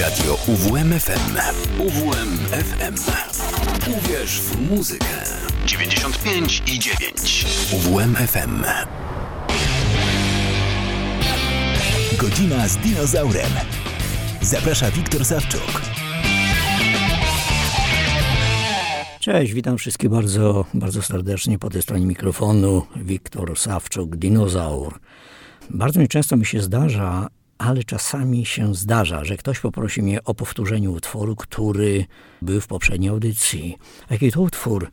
Radio UWMFM. UWMFM. Uwierz w muzykę. 95 i 9. UWMFM. Godzina z dinozaurem. Zaprasza Wiktor Sawczuk. Cześć, witam wszystkich bardzo, bardzo serdecznie po tej stronie mikrofonu. Wiktor Sawczuk, dinozaur. Bardzo mi często mi się zdarza, ale czasami się zdarza, że ktoś poprosi mnie o powtórzenie utworu, który był w poprzedniej audycji. Jaki to utwór?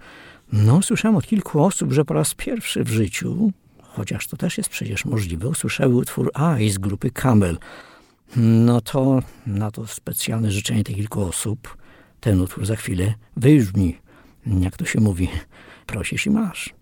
No, słyszałem od kilku osób, że po raz pierwszy w życiu, chociaż to też jest przecież możliwe, usłyszały utwór I z grupy Camel. No to na to specjalne życzenie tych kilku osób ten utwór za chwilę wyżbni. Jak to się mówi, prosisz i masz.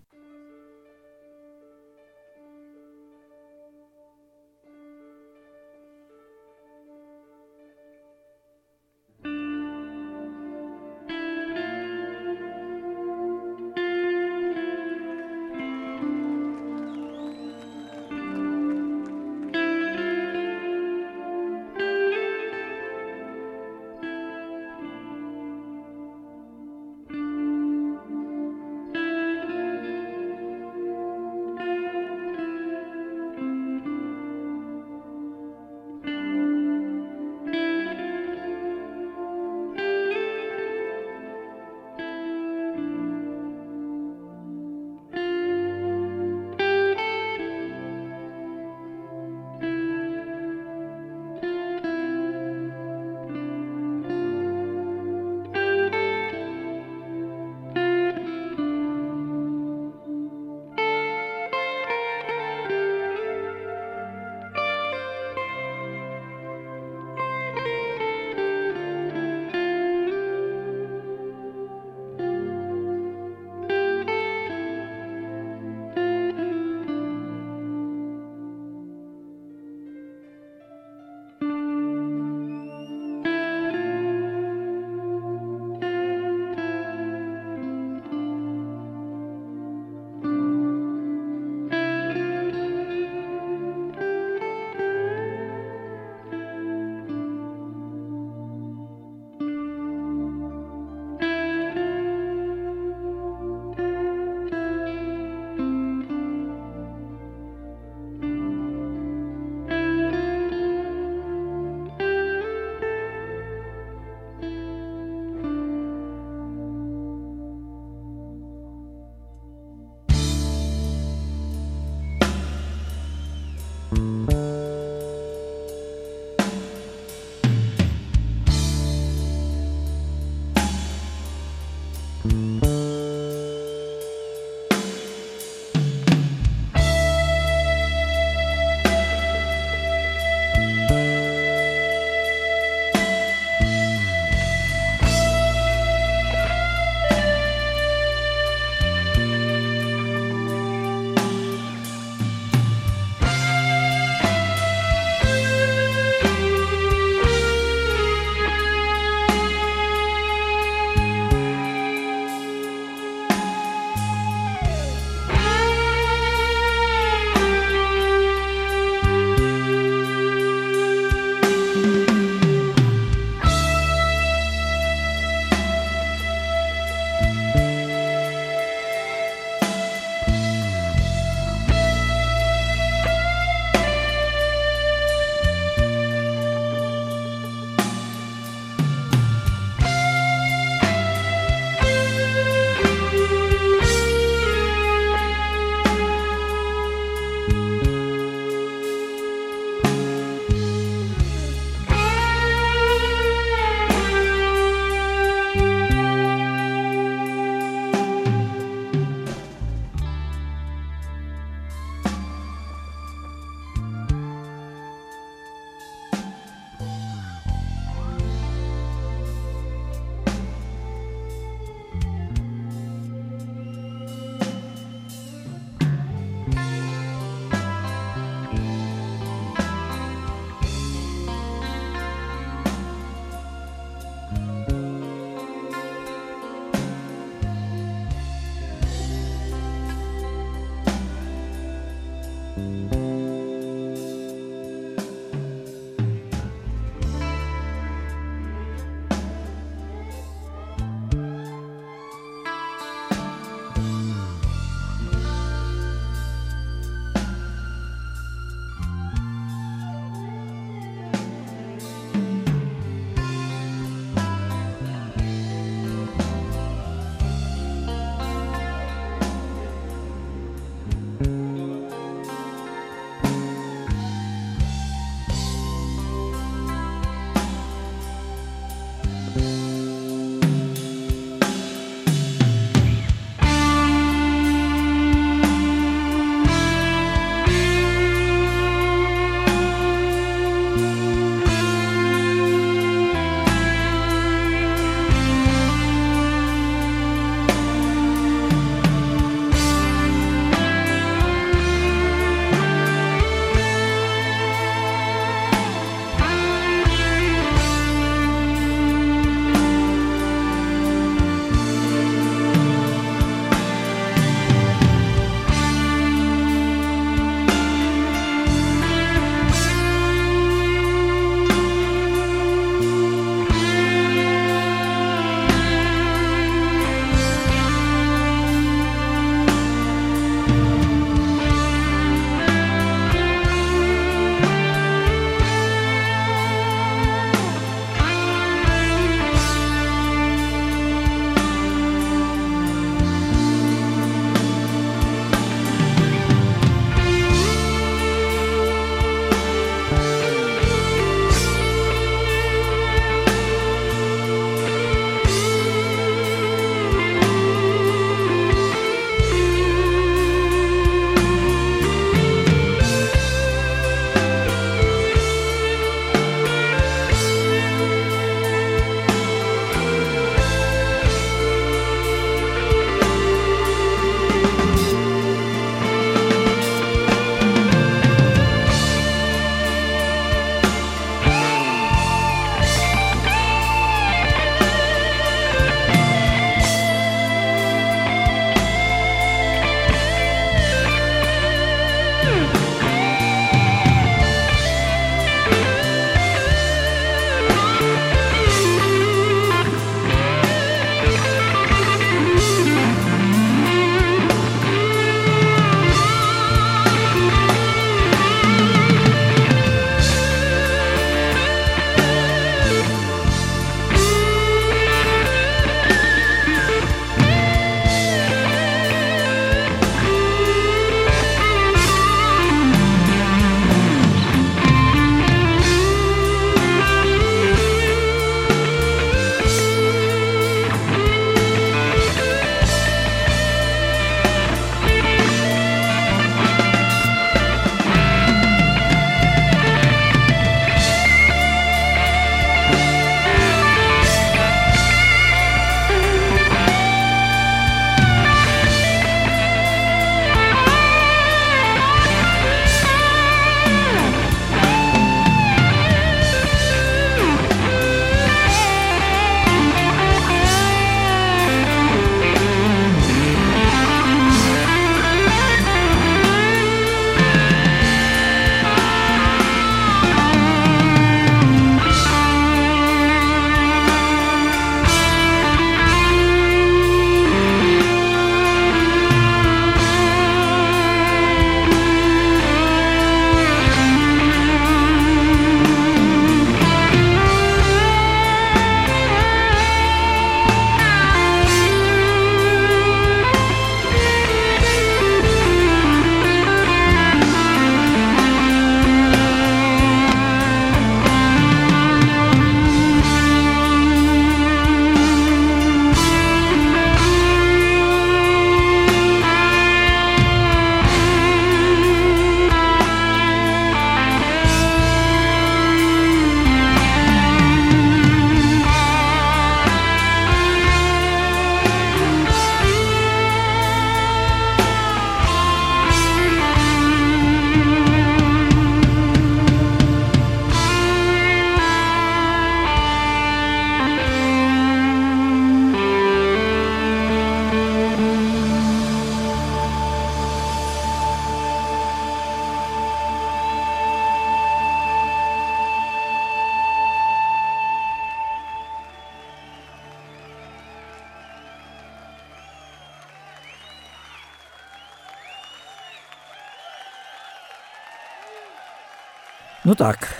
No tak.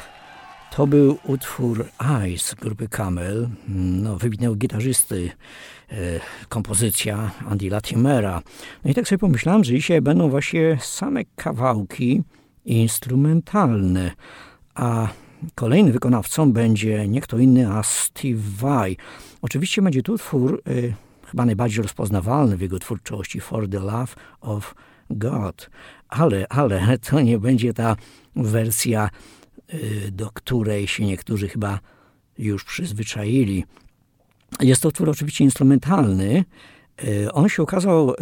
To był utwór Eyes grupy Camel, no, wybitnego gitarzysty, e, kompozycja Andy Latimera. No i tak sobie pomyślałem, że dzisiaj będą właśnie same kawałki instrumentalne, a kolejnym wykonawcą będzie nie kto inny, a Steve Vai. Oczywiście będzie to utwór e, chyba najbardziej rozpoznawalny w jego twórczości, For the Love of God. Ale, ale to nie będzie ta wersja do której się niektórzy chyba już przyzwyczaili. Jest to utwór oczywiście instrumentalny. Y, on się ukazał y,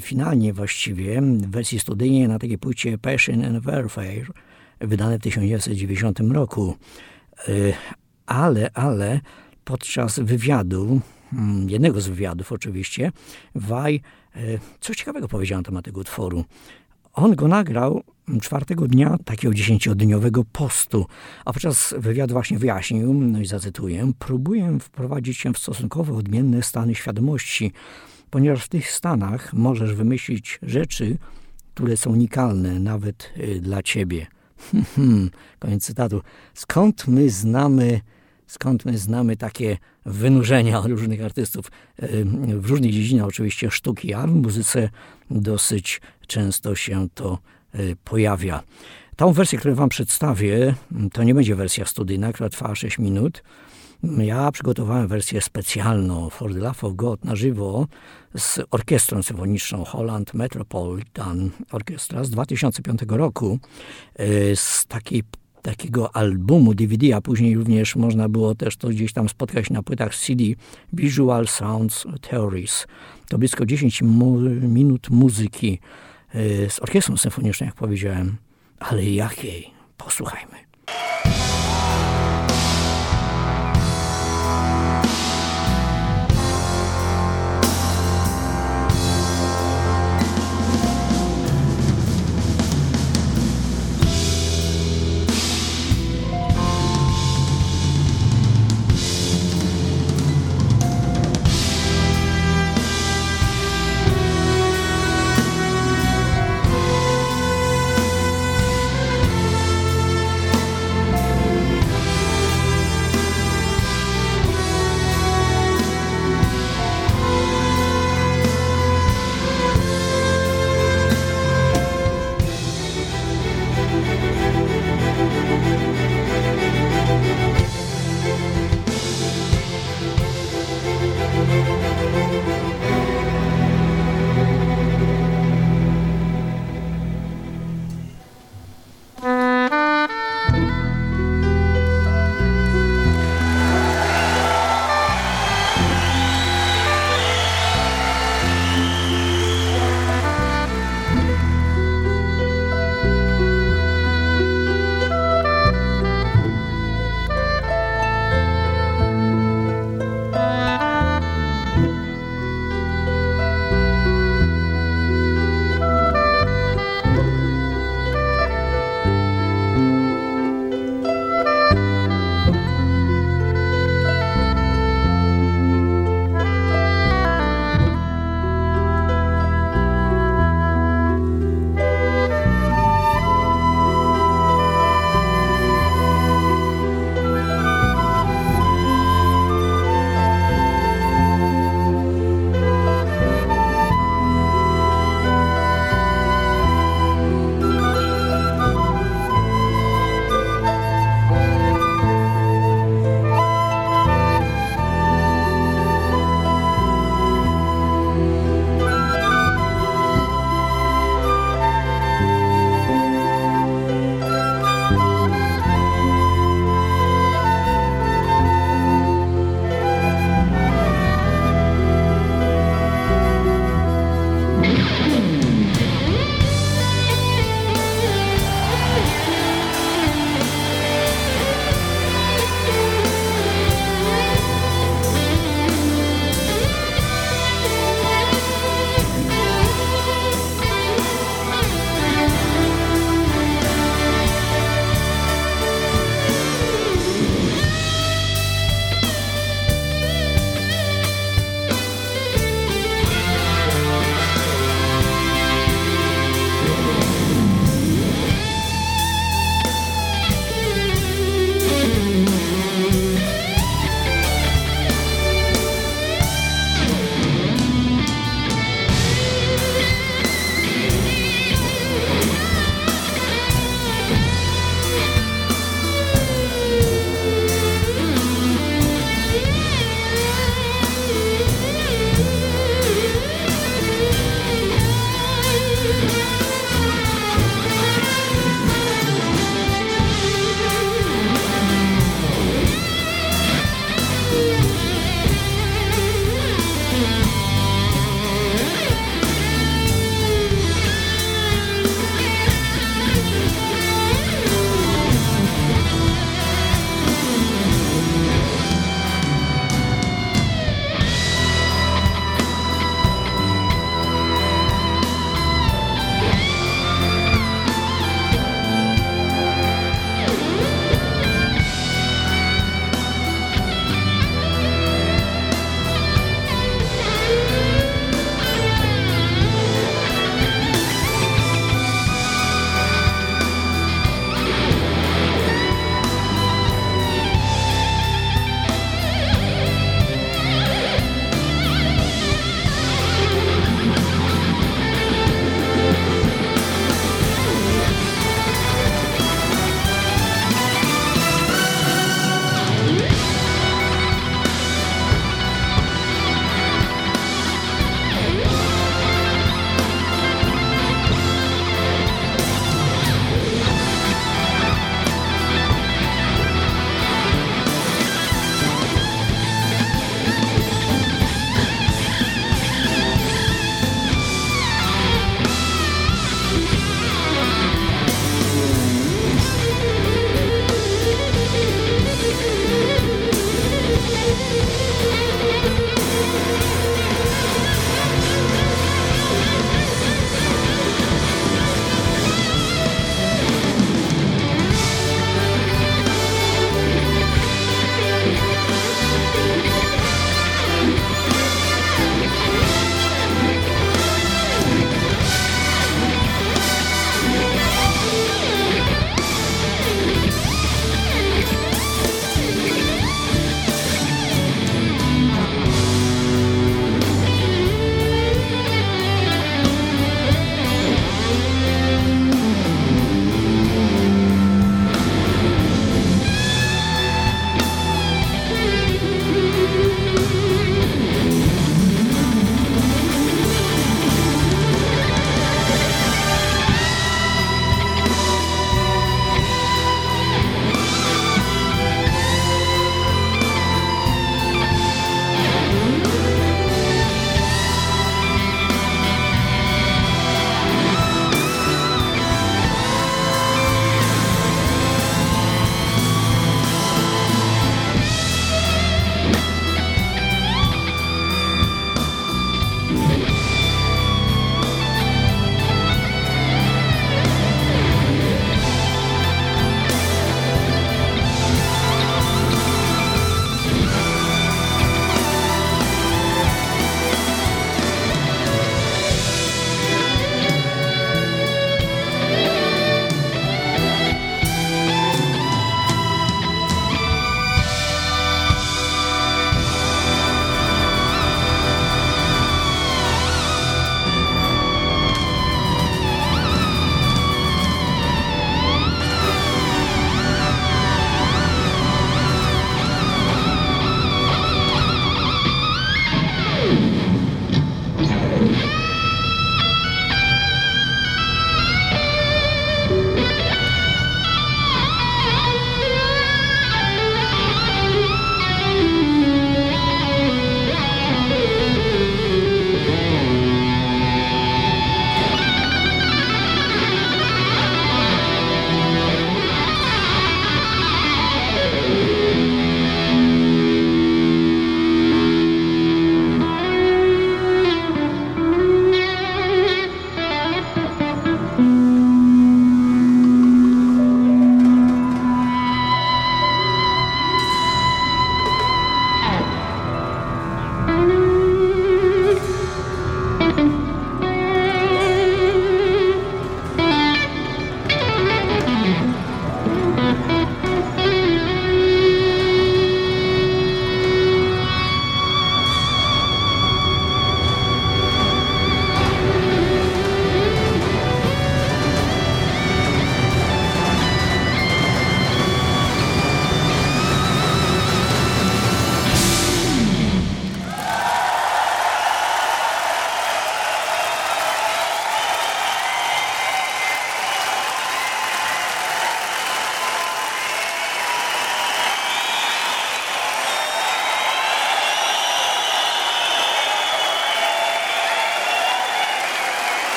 finalnie właściwie w wersji studyjnej na takiej płycie Passion and Warfare, wydane w 1990 roku. Ale, ale podczas wywiadu, mm, jednego z wywiadów oczywiście, Waj coś ciekawego powiedział na temat tego utworu. On go nagrał czwartego dnia takiego dziesięciodniowego postu, a podczas wywiadu właśnie wyjaśnił, no i zacytuję, próbuję wprowadzić się w stosunkowo odmienne stany świadomości, ponieważ w tych stanach możesz wymyślić rzeczy, które są unikalne nawet y, dla ciebie. Koniec cytatu. Skąd my znamy skąd my znamy takie wynurzenia różnych artystów w różnych dziedzinach, oczywiście sztuki, a w muzyce dosyć często się to y, pojawia. Tą wersję, którą Wam przedstawię, to nie będzie wersja studyjna, która trwa 6 minut. Ja przygotowałem wersję specjalną For the Love of God na żywo z orkiestrą symfoniczną Holland Metropolitan Orchestra z 2005 roku y, z takiej takiego albumu DVD, a później również można było też to gdzieś tam spotkać na płytach CD Visual Sounds Theories. To blisko 10 mu minut muzyki y, z orkiestrą symfoniczną, jak powiedziałem. Ale jakiej? Posłuchajmy.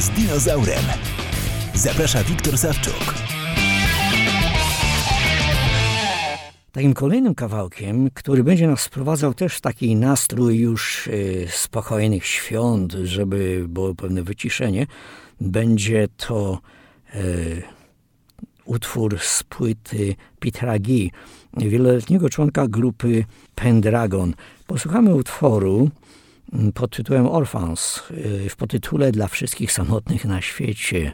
Z dinozaurem. Zaprasza Wiktor Sawczuk. Takim kolejnym kawałkiem, który będzie nas wprowadzał też w taki nastrój już y, spokojnych świąt, żeby było pewne wyciszenie, będzie to y, utwór z płyty Petera G, wieloletniego członka grupy Pendragon. Posłuchamy utworu pod tytułem Orphans, y, w potytule Dla wszystkich samotnych na świecie.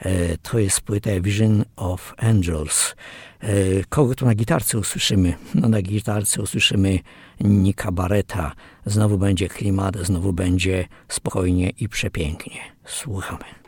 E, to jest płyta Vision of Angels. E, kogo tu na gitarce usłyszymy? No na gitarce usłyszymy Nika Barreta. Znowu będzie klimat, znowu będzie spokojnie i przepięknie. Słuchamy.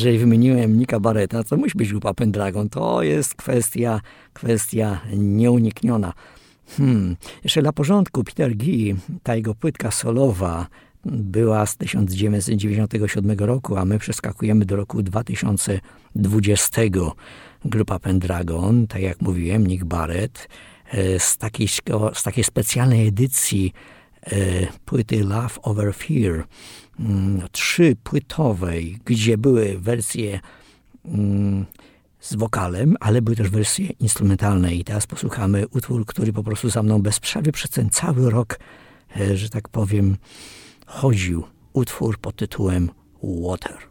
Jeżeli wymieniłem Nika Barreta, to musi być grupa Pendragon. To jest kwestia, kwestia nieunikniona. Hmm. Jeszcze dla porządku, Peter Gee, ta jego płytka solowa była z 1997 roku, a my przeskakujemy do roku 2020. Grupa Pendragon, tak jak mówiłem, Nick Barrett, e, z takiej, z takiej specjalnej edycji e, płyty Love Over Fear, trzypłytowej, gdzie były wersje mm, z wokalem, ale były też wersje instrumentalne i teraz posłuchamy utwór, który po prostu za mną bez przerwy przez ten cały rok, e, że tak powiem, chodził. Utwór pod tytułem Water.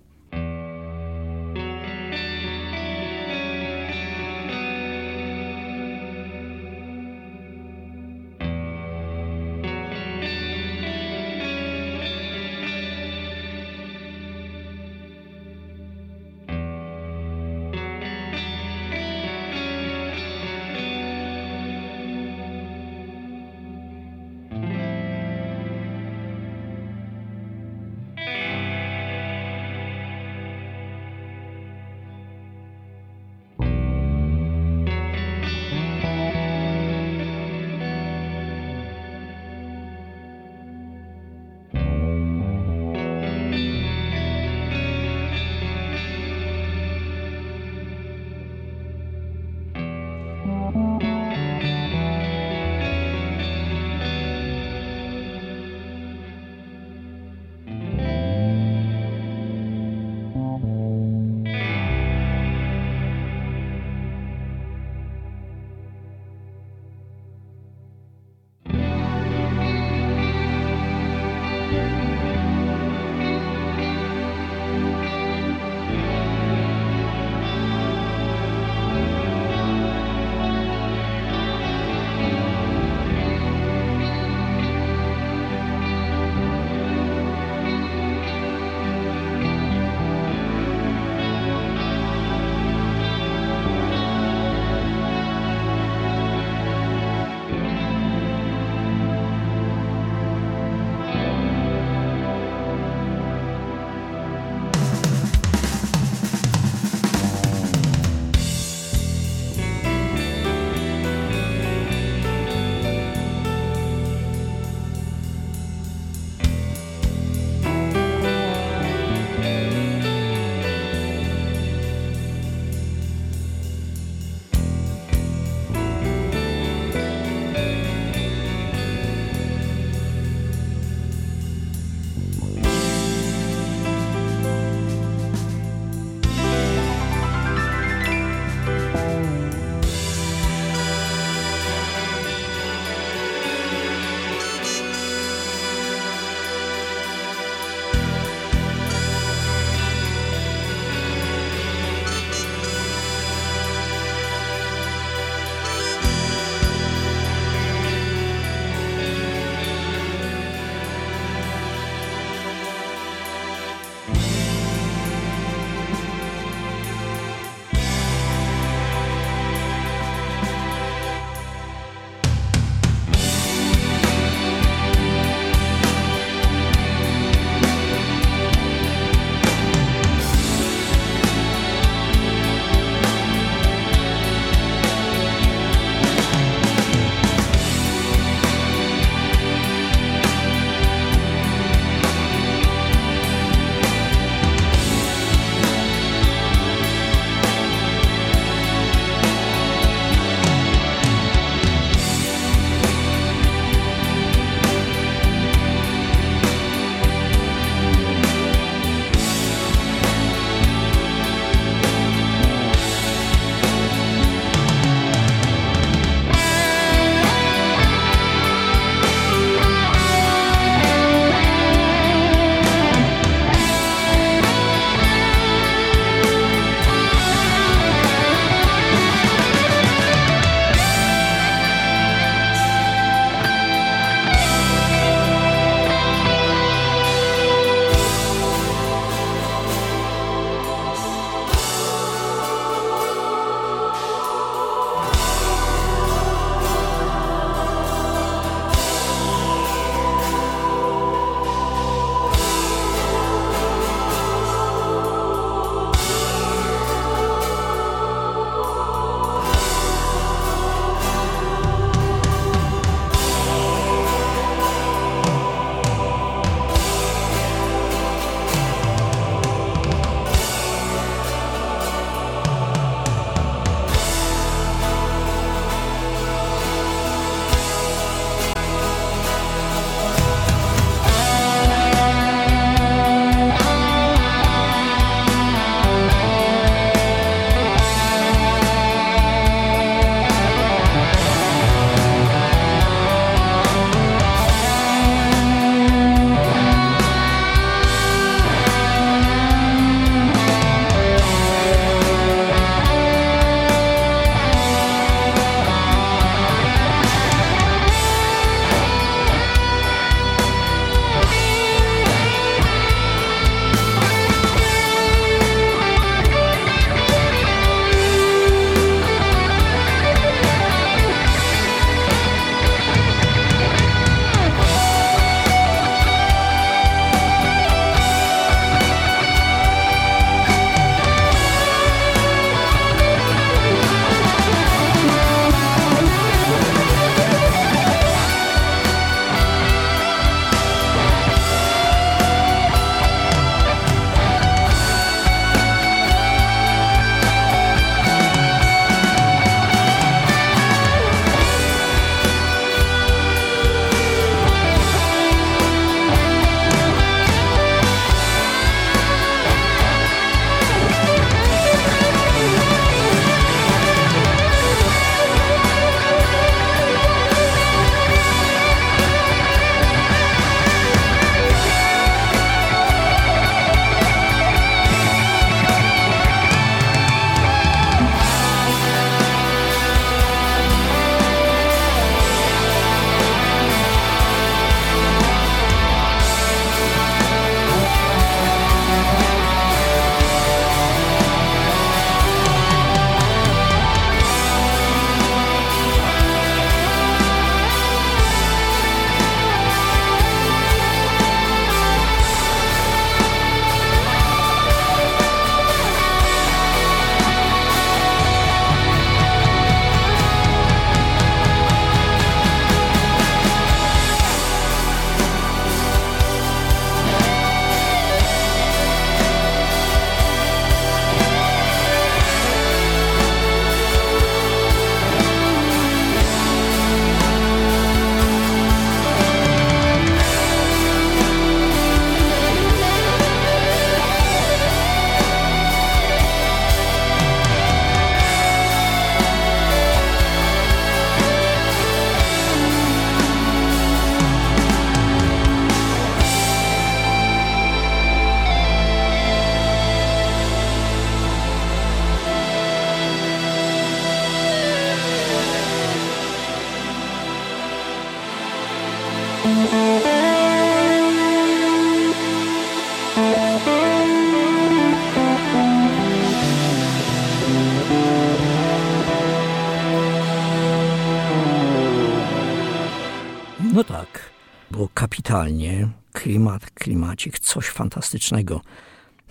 Kapitalnie. Klimat, klimacik, coś fantastycznego.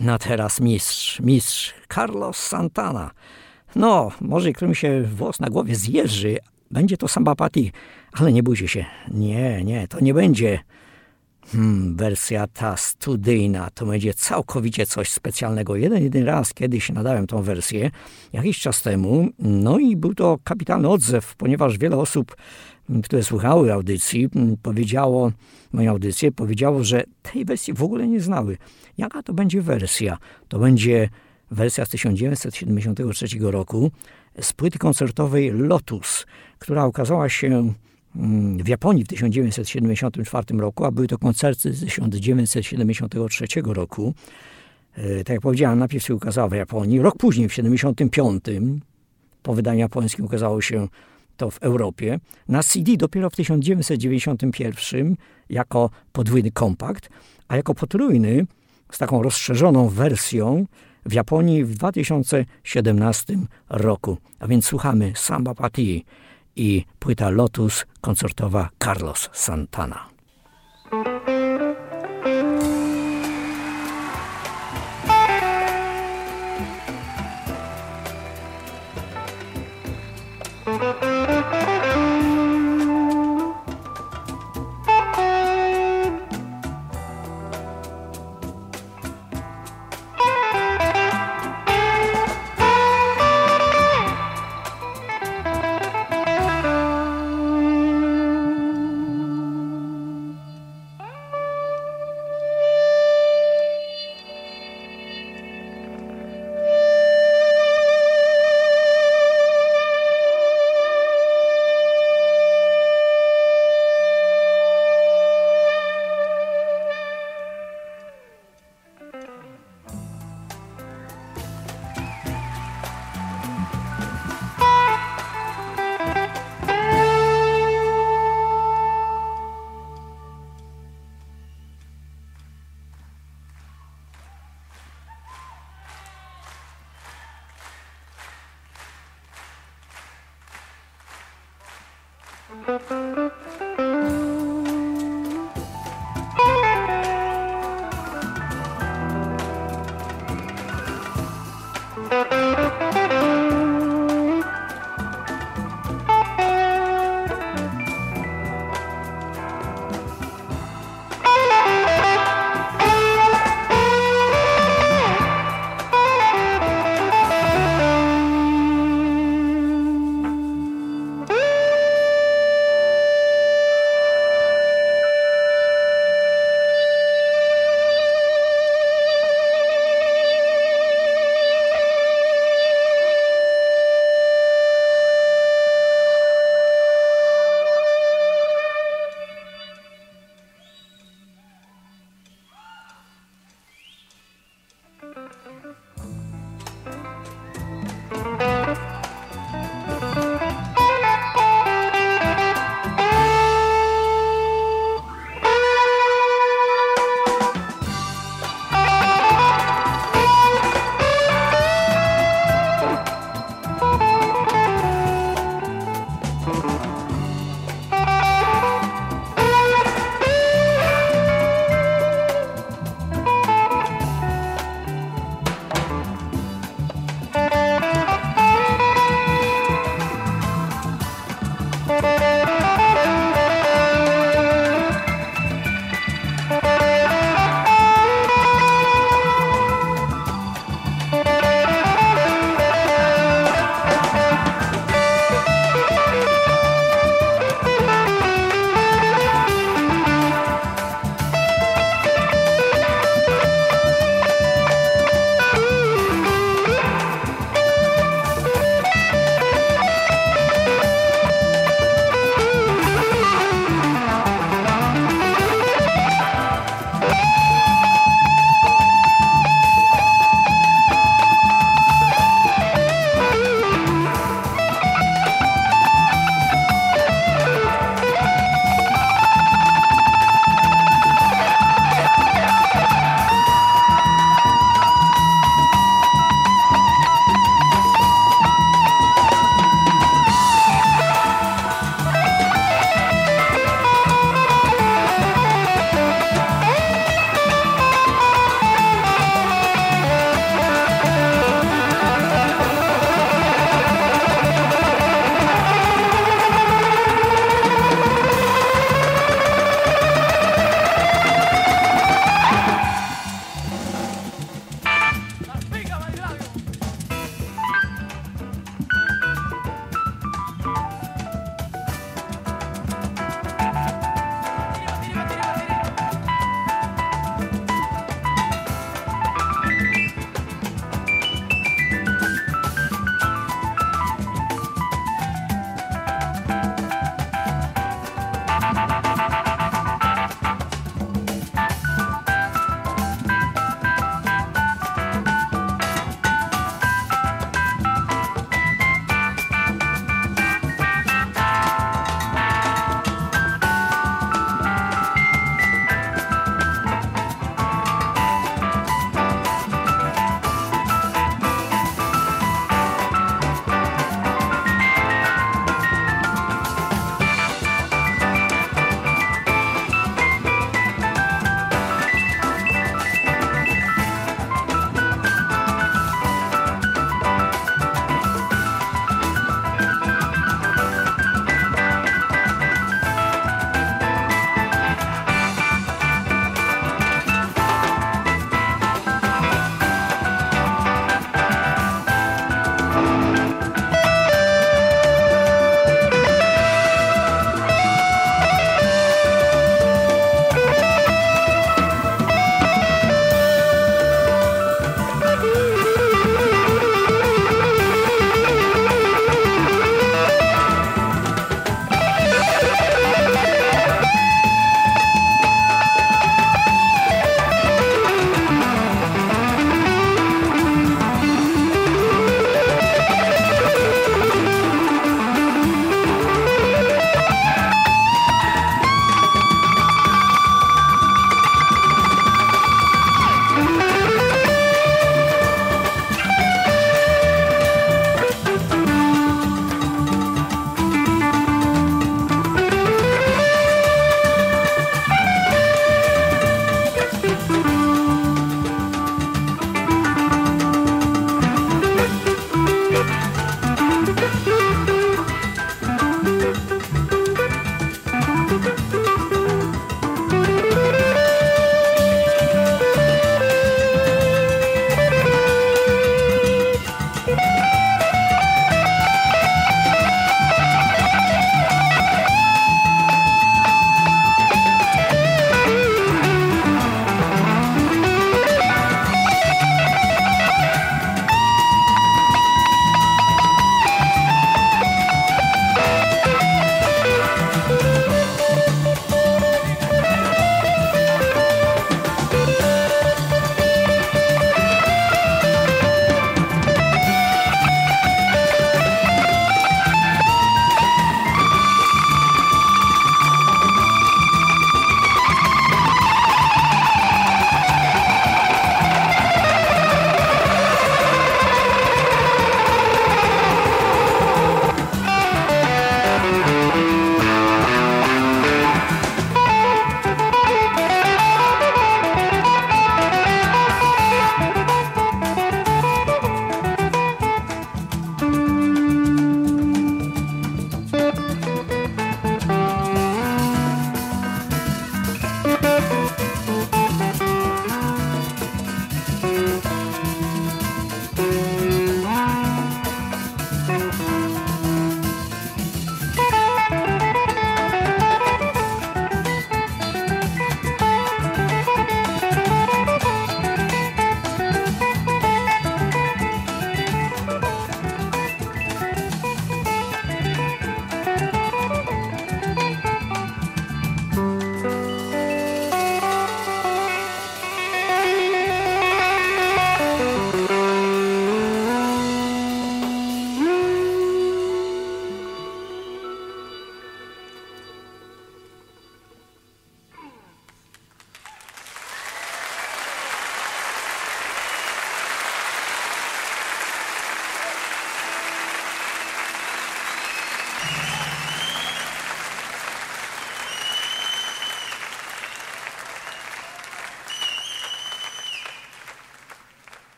Na teraz mistrz, mistrz Carlos Santana. No, może którym się włos na głowie zjeży, będzie to samba pati, ale nie bójcie się. Nie, nie, to nie będzie hmm, wersja ta studyjna. To będzie całkowicie coś specjalnego. Jeden, jeden raz kiedyś nadałem tą wersję, jakiś czas temu, no i był to kapitalny odzew, ponieważ wiele osób które słuchały audycji, powiedziało, moją audycję, powiedziało, że tej wersji w ogóle nie znały. Jaka to będzie wersja? To będzie wersja z 1973 roku z płyty koncertowej Lotus, która ukazała się w Japonii w 1974 roku, a były to koncerty z 1973 roku. Tak jak powiedziałem, najpierw się ukazała w Japonii, rok później, w 1975, po wydaniu japońskim ukazało się to w Europie, na CD dopiero w 1991 jako podwójny kompakt, a jako potrójny z taką rozszerzoną wersją w Japonii w 2017 roku. A więc słuchamy Samba Pati i płyta Lotus koncertowa Carlos Santana.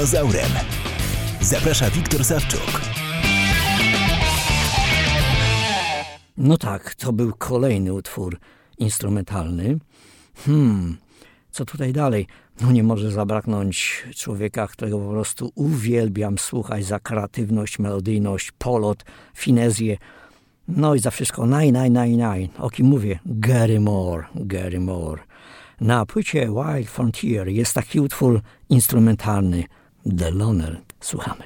Dinozaurem. Zaprasza Wiktor Sawczuk. No tak, to był kolejny utwór instrumentalny. Hmm, co tutaj dalej? No nie może zabraknąć człowieka, którego po prostu uwielbiam słuchać za kreatywność, melodyjność, polot, finezję. No i za wszystko nine, nine, nine, nine. O kim mówię? Gary Moore, Gary Moore. Na płycie Wild Frontier jest taki utwór instrumentalny The Loner. Słuchamy.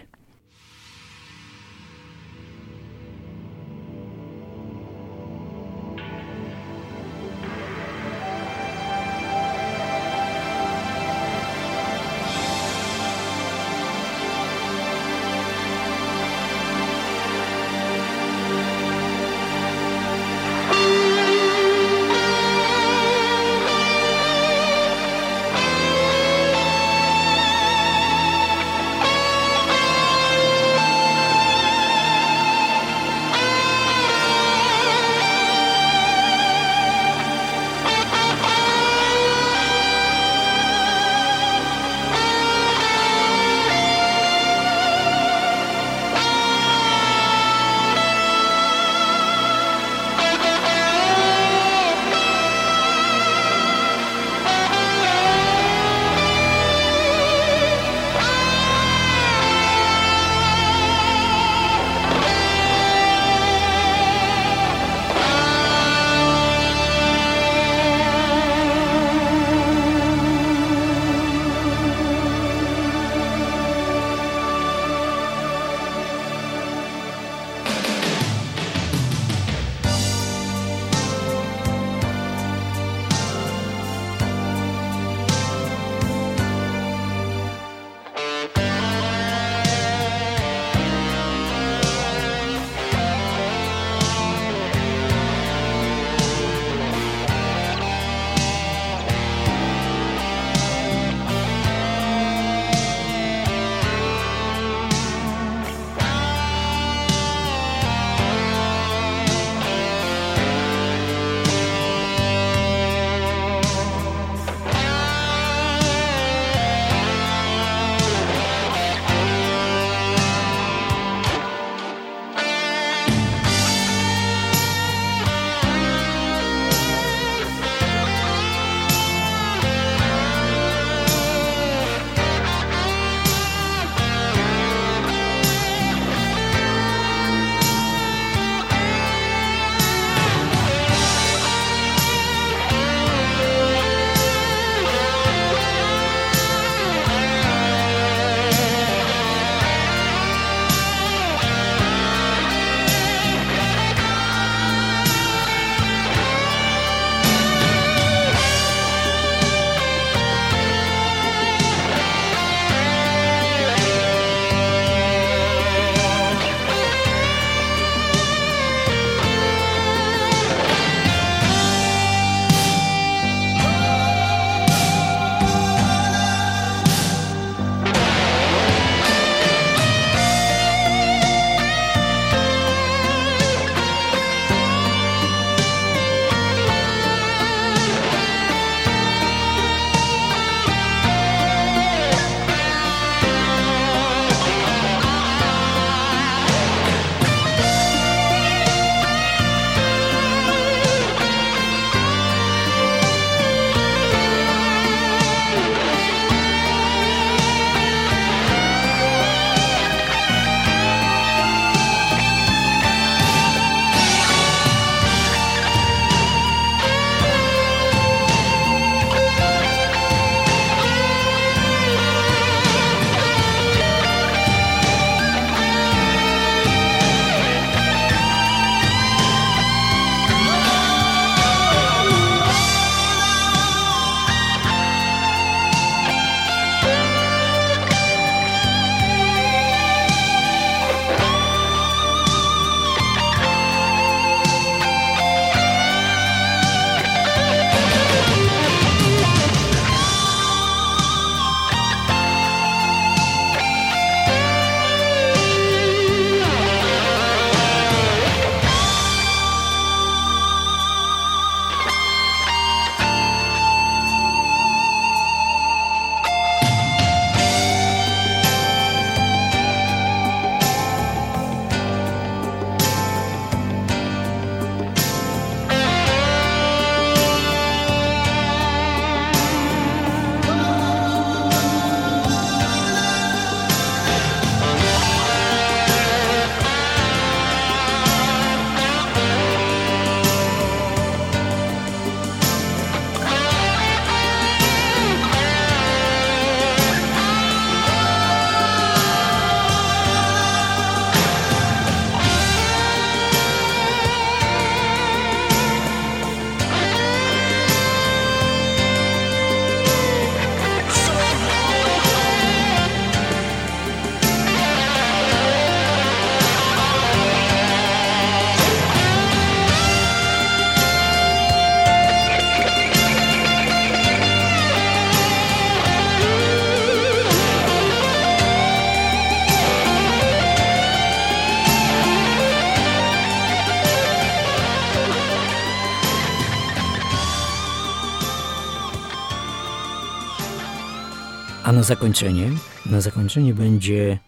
Zakończenie, na zakończenie będzie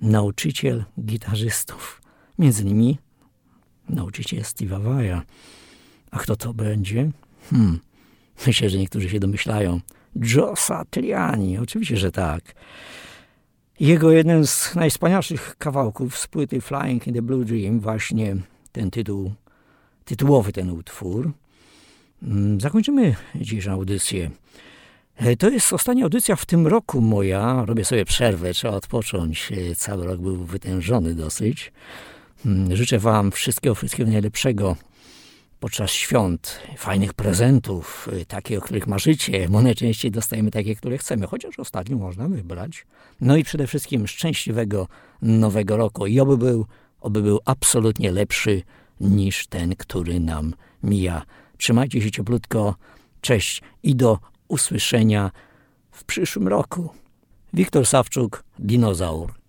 nauczyciel gitarzystów. Między innymi nauczyciel Steve'a Vai'a. A kto to będzie? Hmm, myślę, że niektórzy się domyślają. Joe Satriani, oczywiście, że tak. Jego jeden z najwspanialszych kawałków z płyty Flying in the Blue Dream, właśnie ten tytuł, tytułowy ten utwór. Mm, zakończymy dzisiejszą audycję. E, to jest ostatnia audycja w tym roku moja. Robię sobie przerwę, trzeba odpocząć. E, cały rok był wytężony dosyć. Mm, życzę Wam wszystkiego, wszystkiego najlepszego podczas świąt, fajnych prezentów, y, takie, o których marzycie, bo najczęściej dostajemy takie, które chcemy, chociaż ostatnio można wybrać. No i przede wszystkim szczęśliwego nowego roku i oby był, oby był absolutnie lepszy niż ten, który nam mija. Trzymajcie się cieplutko, cześć i do usłyszenia w przyszłym roku. Wiktor Sawczuk, Dinozaur.